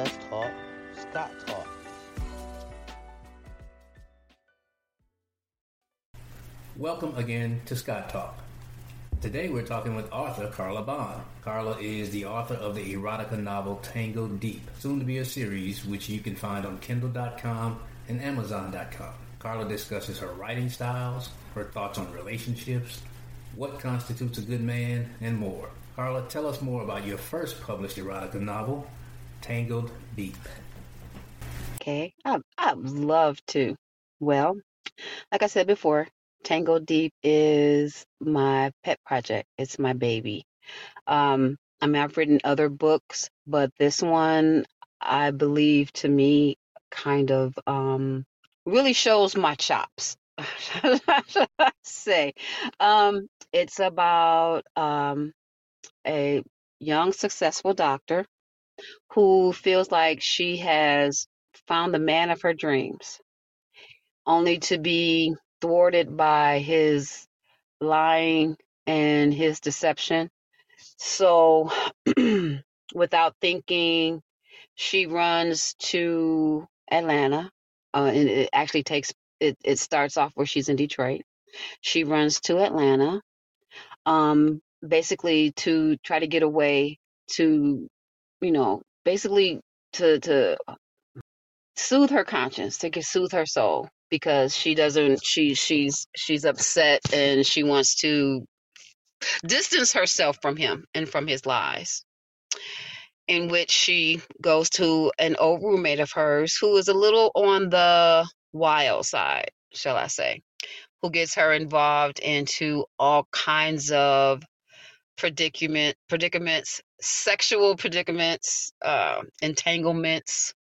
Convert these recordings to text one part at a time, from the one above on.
let's talk Scott Talk. Welcome again to Scott Talk. Today we're talking with author Karla Bond. Karla is the author of the erotica novel Tangled Deep, soon to be a series which you can find on Kindle.com and Amazon.com. Karla discusses her writing styles, her thoughts on relationships, what constitutes a good man, and more. Karla, tell us more about your first published erotica novel, Tangled Deep. Okay, I, I'd love to. Well, like I said before, Tangled Deep is my pet project. It's my baby. Um, I mean, I've written other books, but this one, I believe, to me, kind of um, really shows my chops. I say? Um, it's about um, a young, successful doctor who feels like she has found the man of her dreams, only to be thwarted by his lying and his deception. So, without thinking, she runs to Atlanta. Uh, and it actually takes it, it starts off where she's in Detroit. She runs to Atlanta, um, basically to try to get away to, you know, basically to to soothe her conscience, to get, soothe her soul because she doesn't she she's she's upset and she wants to distance herself from him and from his lies in which she goes to an old roommate of hers who is a little on the wild side shall i say who gets her involved into all kinds of predicament predicaments sexual predicaments uh, entanglements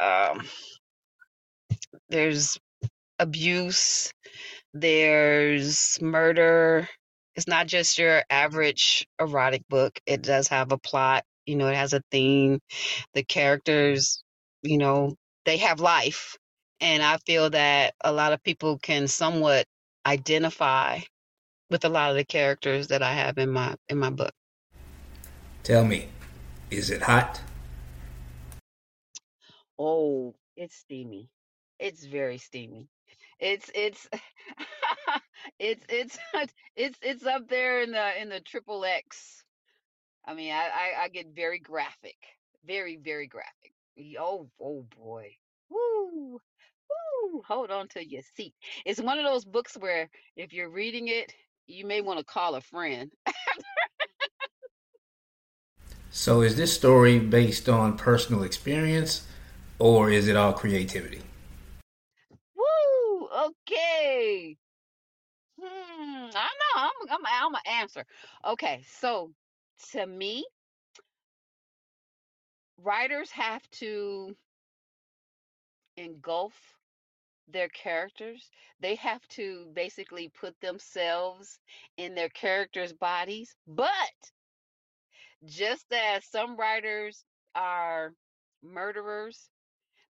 um, there's abuse, there's murder. It's not just your average erotic book. It does have a plot, you know, it has a theme. The characters, you know, they have life. And I feel that a lot of people can somewhat identify with a lot of the characters that I have in my in my book. Tell me, is it hot? Oh, it's steamy. It's very steamy. It's it's it's it's it's it's up there in the in the triple X. I mean, I, I I get very graphic, very very graphic. Oh oh boy, woo woo! Hold on to your seat. It's one of those books where if you're reading it, you may want to call a friend. So, is this story based on personal experience or is it all creativity? Woo! Okay. Hmm. I know. I'm I'm I'm answer. Okay. So to me, writers have to engulf their characters. They have to basically put themselves in their characters' bodies. But just as some writers are murderers,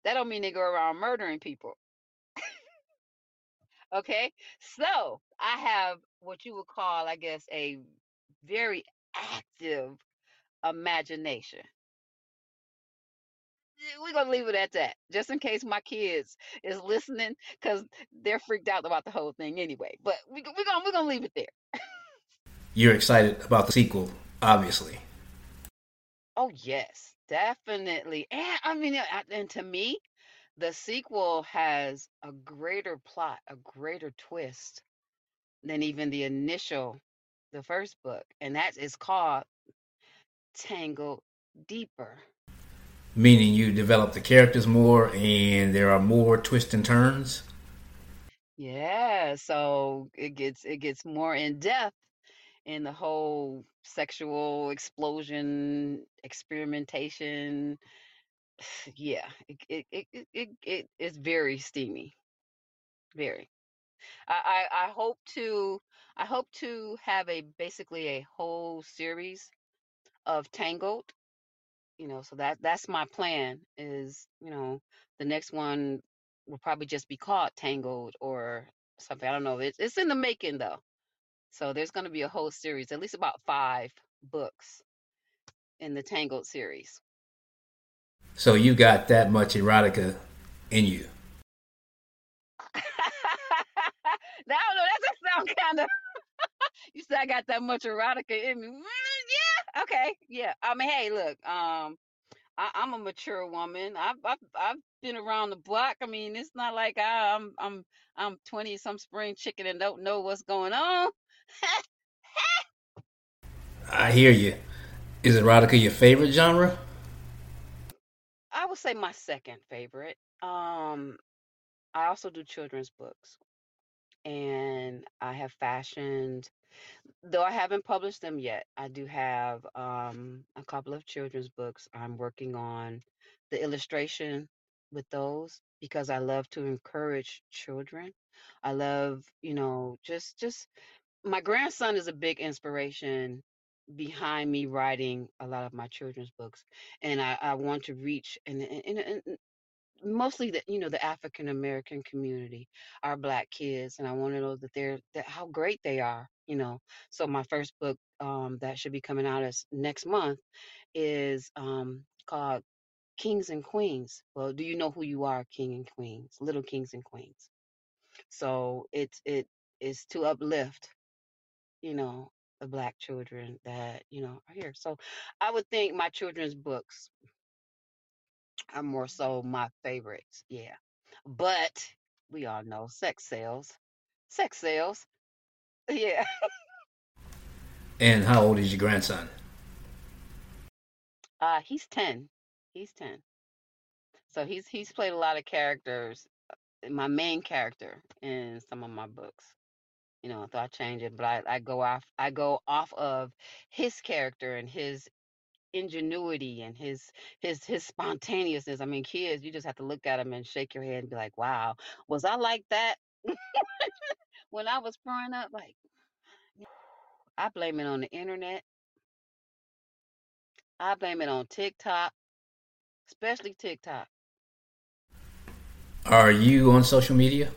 that don't mean they go around murdering people. Okay? So I have what you would call, I guess, a very active imagination. Eh, we're gonna leave it at that, just in case my kids is listening, because they're freaked out about the whole thing anyway. But we, we're gonna we're gonna leave it there. You're excited about the sequel, obviously. Oh yes, definitely. And I mean, and to me, the sequel has a greater plot, a greater twist than even the initial, the first book, and that is called Tangled Deeper. Meaning you develop the characters more and there are more twists and turns. Yeah, so it gets it gets more in depth in the whole sexual explosion, experimentation. Yeah, it it it it, it, it's very steamy, very. I, I I hope to I hope to have a basically a whole series of Tangled, you know, so that that's my plan is, you know, the next one will probably just be called Tangled or something. I don't know. It's it's in the making though. So there's going to be a whole series, at least about 5 books in the Tangled series. So you got that much erotica in you. I don't know. That just sound kind of. you said I got that much erotica in me. Mm, yeah. Okay. Yeah. I mean, hey, look. Um, I, I'm a mature woman. I've, I've I've been around the block. I mean, it's not like I, I'm I'm I'm 20 some spring chicken and don't know what's going on. I hear you. Is erotica your favorite genre? I would say my second favorite. Um, I also do children's books, and I have fashioned, though I haven't published them yet. I do have um, a couple of children's books. I'm working on the illustration with those because I love to encourage children. I love, you know, just just my grandson is a big inspiration behind me writing a lot of my children's books and i, I want to reach and, and, and mostly the you know the african american community our black kids and i want to know that they're that how great they are you know. So my first book um, that should be coming out as next month is um, called kings and queens. Well do you know who you are king and queens little kings and queens? So it's it is to uplift you know, the black children that, you know, are here. So I would think my children's books are more so my favorites. Yeah. But we all know sex sells. Sex sells. Yeah. And how old is your grandson? Uh he's 10. He's 10. So he's he's played a lot of characters, uh, my main character in some of my books. You know, so I change it, but I, I go off I go off of his character and his ingenuity and his his his spontaneousness. I mean, kids, you just have to look at them and shake your head and be like, "Wow, was I like that when I was growing up?" Like, I blame it on the internet. I blame it on TikTok, especially TikTok. Are you on social media?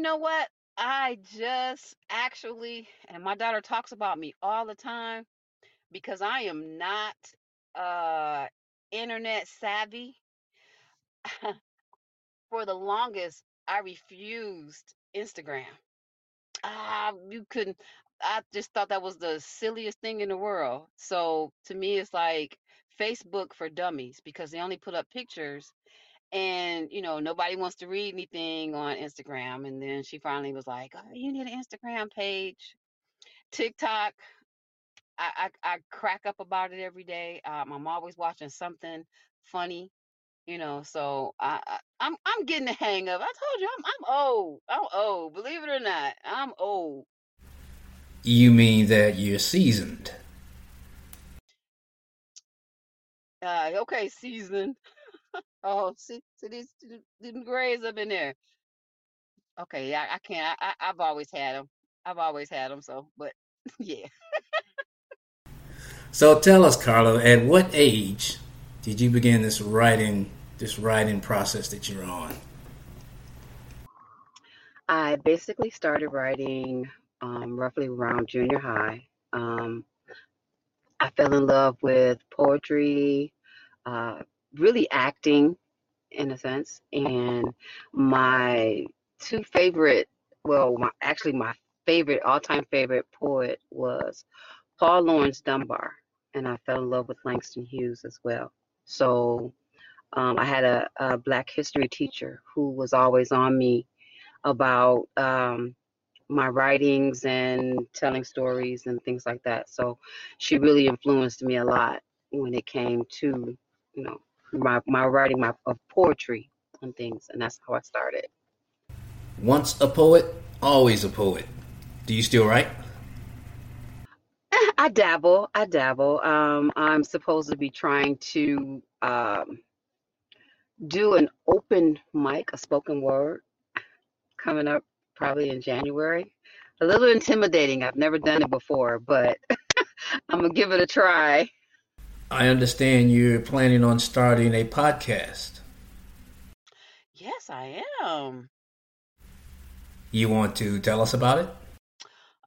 You know what? I just actually, and my daughter talks about me all the time because I am not uh internet savvy. For the longest, I refused Instagram. Ah, you couldn't. I just thought that was the silliest thing in the world. So to me, it's like Facebook for dummies because they only put up pictures and you know nobody wants to read anything on Instagram. And then she finally was like, oh, "You need an Instagram page." TikTok, I, I I crack up about it every day. Um, I'm always watching something funny, you know. So I, I I'm I'm getting the hang of. I told you I'm I'm old. I'm old. Believe it or not, I'm old. You mean that you're seasoned? Uh, okay, season. Oh, see, see these these grades up in there. Okay, yeah, I, I can't. I, I I've always had them. I've always had them. So, but yeah. So tell us, Karla, at what age did you begin this writing this writing process that you're on? I basically started writing um, roughly around junior high. Um, I fell in love with poetry, uh, really acting in a sense, and my two favorite, well, my, actually my favorite, all-time favorite poet was Paul Laurence Dunbar, and I fell in love with Langston Hughes as well. So um, I had a, a Black history teacher who was always on me about um, my writings and telling stories and things like that. So she really influenced me a lot when it came to, you know, my, my writing my, of poetry and things. And that's how I started. Once a poet, always a poet. Do you still write? I dabble. I dabble. Um, I'm supposed to be trying to um, do an open mic, a spoken word, coming up probably in January. A little intimidating. I've never done it before, but I'm gonna give it a try. I understand you're planning on starting a podcast. Yes, I am. You want to tell us about it?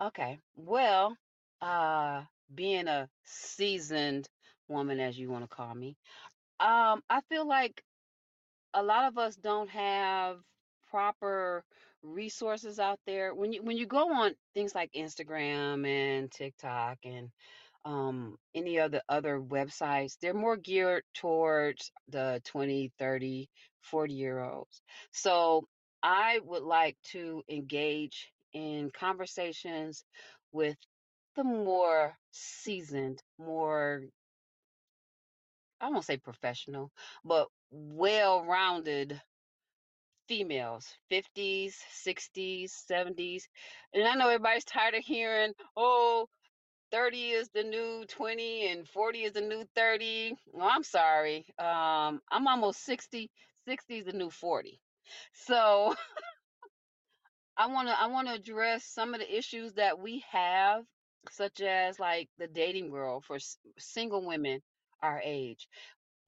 Okay. Well, uh, being a seasoned woman, as you want to call me. Um, I feel like a lot of us don't have proper resources out there when you when you go on things like Instagram and TikTok and um any of the other websites they're more geared towards the 20 30 40 year olds so i would like to engage in conversations with the more seasoned more i won't say professional but well-rounded females, 50s, 60s, 70s. And I know everybody's tired of hearing, oh, 30 is the new 20 and 40 is the new 30. Well, I'm sorry. Um, I'm almost 60. 60 is the new 40. So I want to I want to address some of the issues that we have, such as like the dating world for s- single women our age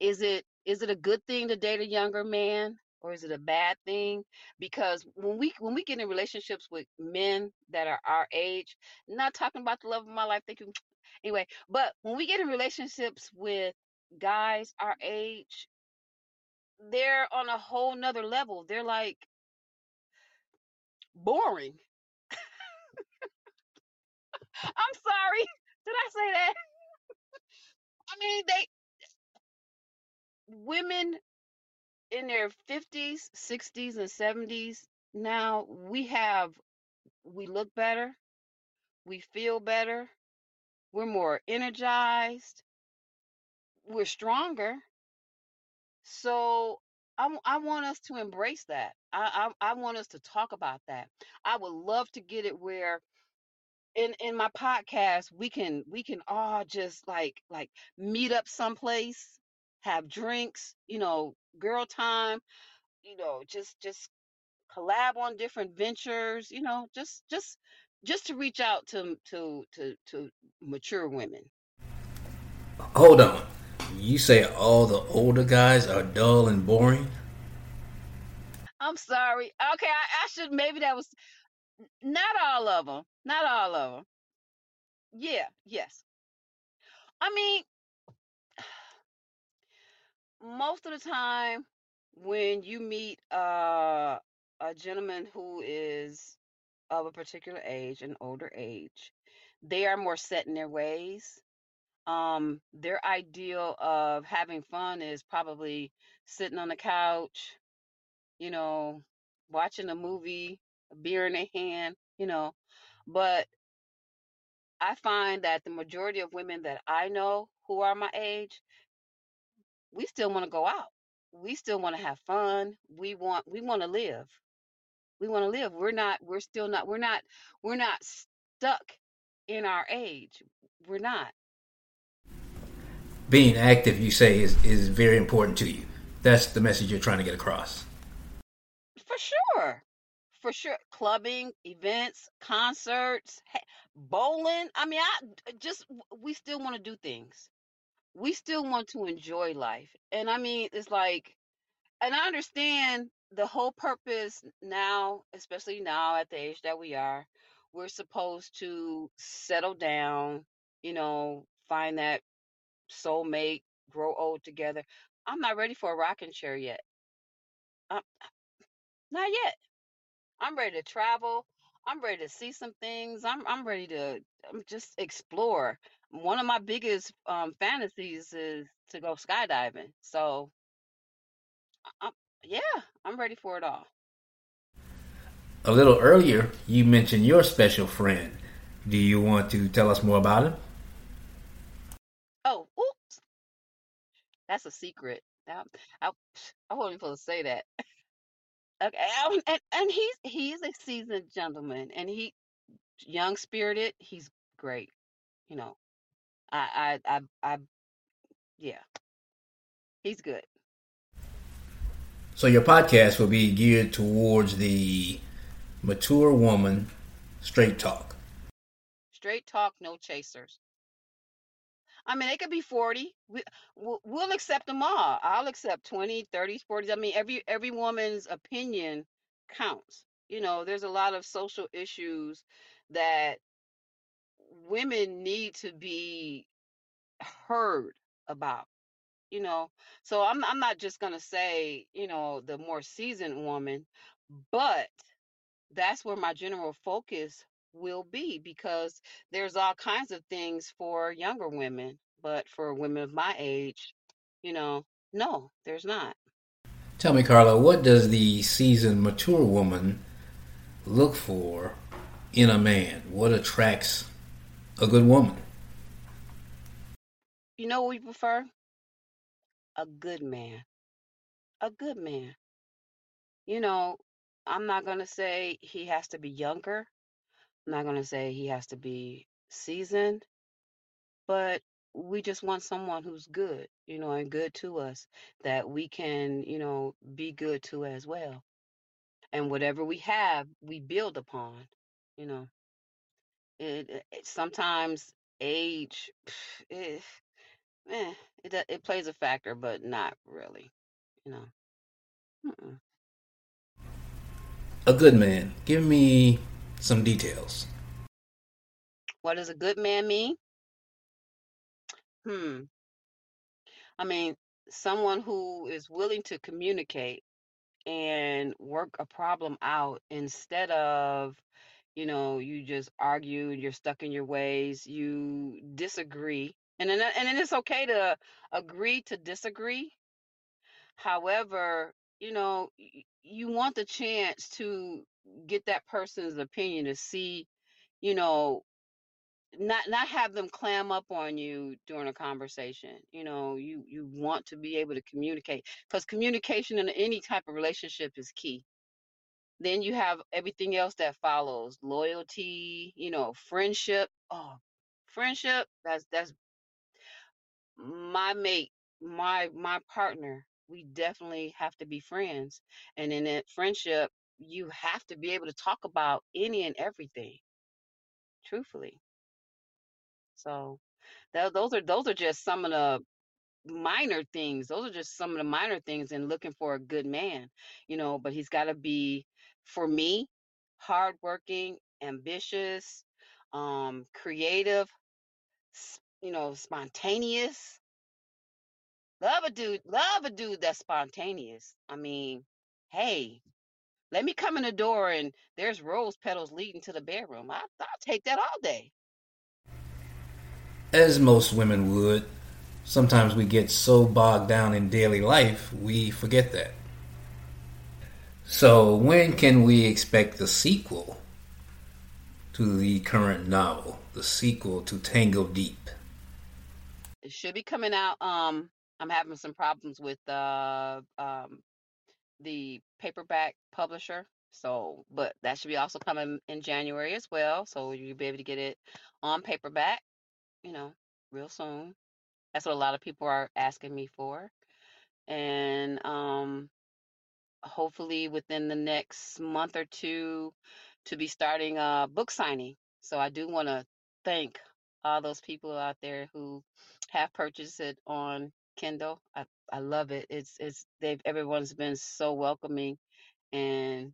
is it is it a good thing to date a younger man or is it a bad thing? Because when we when we get in relationships with men that are our age not talking about the love of my life thank you. Anyway but when we get in relationships with guys our age they're on a whole nother level. They're like boring. I'm sorry. Did i say that? I mean they women in their 50s 60s and 70s now we have we look better we feel better, we're more energized, we're stronger. So I, I want us to embrace that. I, I I want us to talk about that. I would love to get it where in in my podcast we can we can all just like like meet up someplace, have drinks, you know, girl time, you know, just just collab on different ventures, you know, just just just to reach out to to to to mature women Hold on. You say all the older guys are dull and boring? I'm sorry. Okay, I, I should maybe that was not all of them. Not all of them. Yeah, yes. I mean, most of the time when you meet uh, a gentleman who is of a particular age, an older age, they are more set in their ways. Um, their ideal of having fun is probably sitting on the couch, you know, watching a movie, a beer in their hand, you know. But I find that the majority of women that I know who are my age, we still want to go out. We still want to have fun. We want we want to live. We want to live. We're not we're still not we're not we're not stuck in our age. We're not. Being active, you say, is, is very important to you. That's the message you're trying to get across. For sure. For sure. Clubbing, events, concerts, bowling. I mean, I just we still want to do things. We still want to enjoy life. And I mean, it's like and I understand the whole purpose now, especially now at the age that we are, we're supposed to settle down, you know, find that soulmate, grow old together. I'm not ready for a rocking chair yet. I'm not yet. I'm ready to travel. I'm ready to see some things. I'm I'm ready to um, just explore. One of my biggest um, fantasies is to go skydiving. So, i yeah, I'm ready for it all. A little earlier, you mentioned your special friend. Do you want to tell us more about him? Oh, oops, that's a secret. I, I, I wasn't supposed to say that. Okay, um, and and he's he's a seasoned gentleman, and he young spirited. He's great. You know, I I I, I yeah, he's good. So, your podcast will be geared towards the mature woman, straight talk. Straight talk, no chasers. I mean, they could be 40. We, we'll, we'll accept them all. I'll accept 20, 30, 40s. I mean, every every woman's opinion counts. You know, there's a lot of social issues that women need to be heard. about you know so i'm i'm not just going to say you know the more seasoned woman but that's where my general focus will be because there's all kinds of things for younger women but for women of my age you know no there's not Tell me, Karla, what does the seasoned, mature woman look for in a man? What attracts a good woman? you know what we prefer a good man a good man you know i'm not going to say he has to be younger i'm not going to say he has to be seasoned but we just want someone who's good, you know, and good to us that we can, you know, be good to as well. And whatever we have, we build upon, you know. It, it it- sometimes age, it, eh, it do- it plays a factor, but not really, you know. Mm-mm. A good man. Give me some details. What does a good man mean? Hmm. I mean, someone who is willing to communicate and work a problem out instead of you know you just argue and you're stuck in your ways you disagree and then and then it's okay to agree to disagree. However you know you want the chance to get that person's opinion to see you know not not have them clam up on you during a conversation you know you you want to be able to communicate because communication in any type of relationship is key then you have everything else that follows loyalty you know friendship oh friendship that's that's my mate my my partner we definitely have to be friends and in that friendship you have to be able to talk about any and everything truthfully so tho- those are those are just some of the minor things. Those are just some of the minor things in looking for a good man, you know, but he's got to be, for me, hardworking, ambitious, um, creative, s- you know, spontaneous. Love a dude, love a dude that's spontaneous. I mean, hey, let me come in the door and there's rose petals leading to the bedroom. I, I'll take that all day. As most women would, sometimes we get so bogged down in daily life, we forget that. So, when can we expect the sequel to the current novel, the sequel to Tango Deep? It should be coming out. Um, I'm having some problems with uh um the paperback publisher. So, but that should be also coming in January as well. So you'll be able to get it on paperback, you know, real soon. That's what a lot of people are asking me for. And um hopefully within the next month or two to be starting a book signing. So I do want to thank all those people out there who have purchased it on Kindle. I, I love it. It's it's they've everyone's been so welcoming and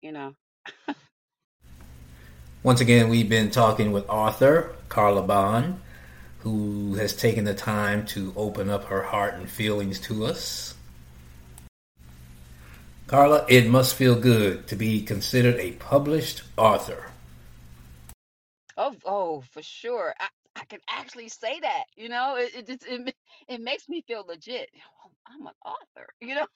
you know Once again, we've been talking with author Karla Bond, who has taken the time to open up her heart and feelings to us. Karla, it must feel good to be considered a published author. oh oh for sure I, I can actually say that you know it it just it, ma- it makes me feel legit Oh, I'm an author you know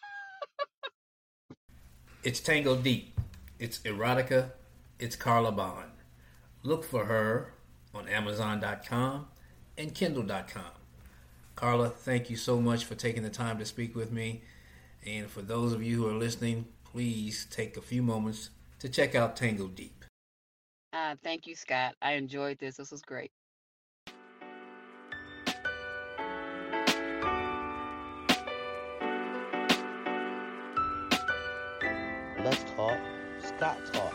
It's Tango Deep. It's erotica. It's Karla Bond. Look for her on Amazon.com and Kindle.com. Karla, thank you so much for taking the time to speak with me. And for those of you who are listening, please take a few moments to check out Tango Deep. uh, thank you Scott I enjoyed this this was great Let's talk. Scott talk.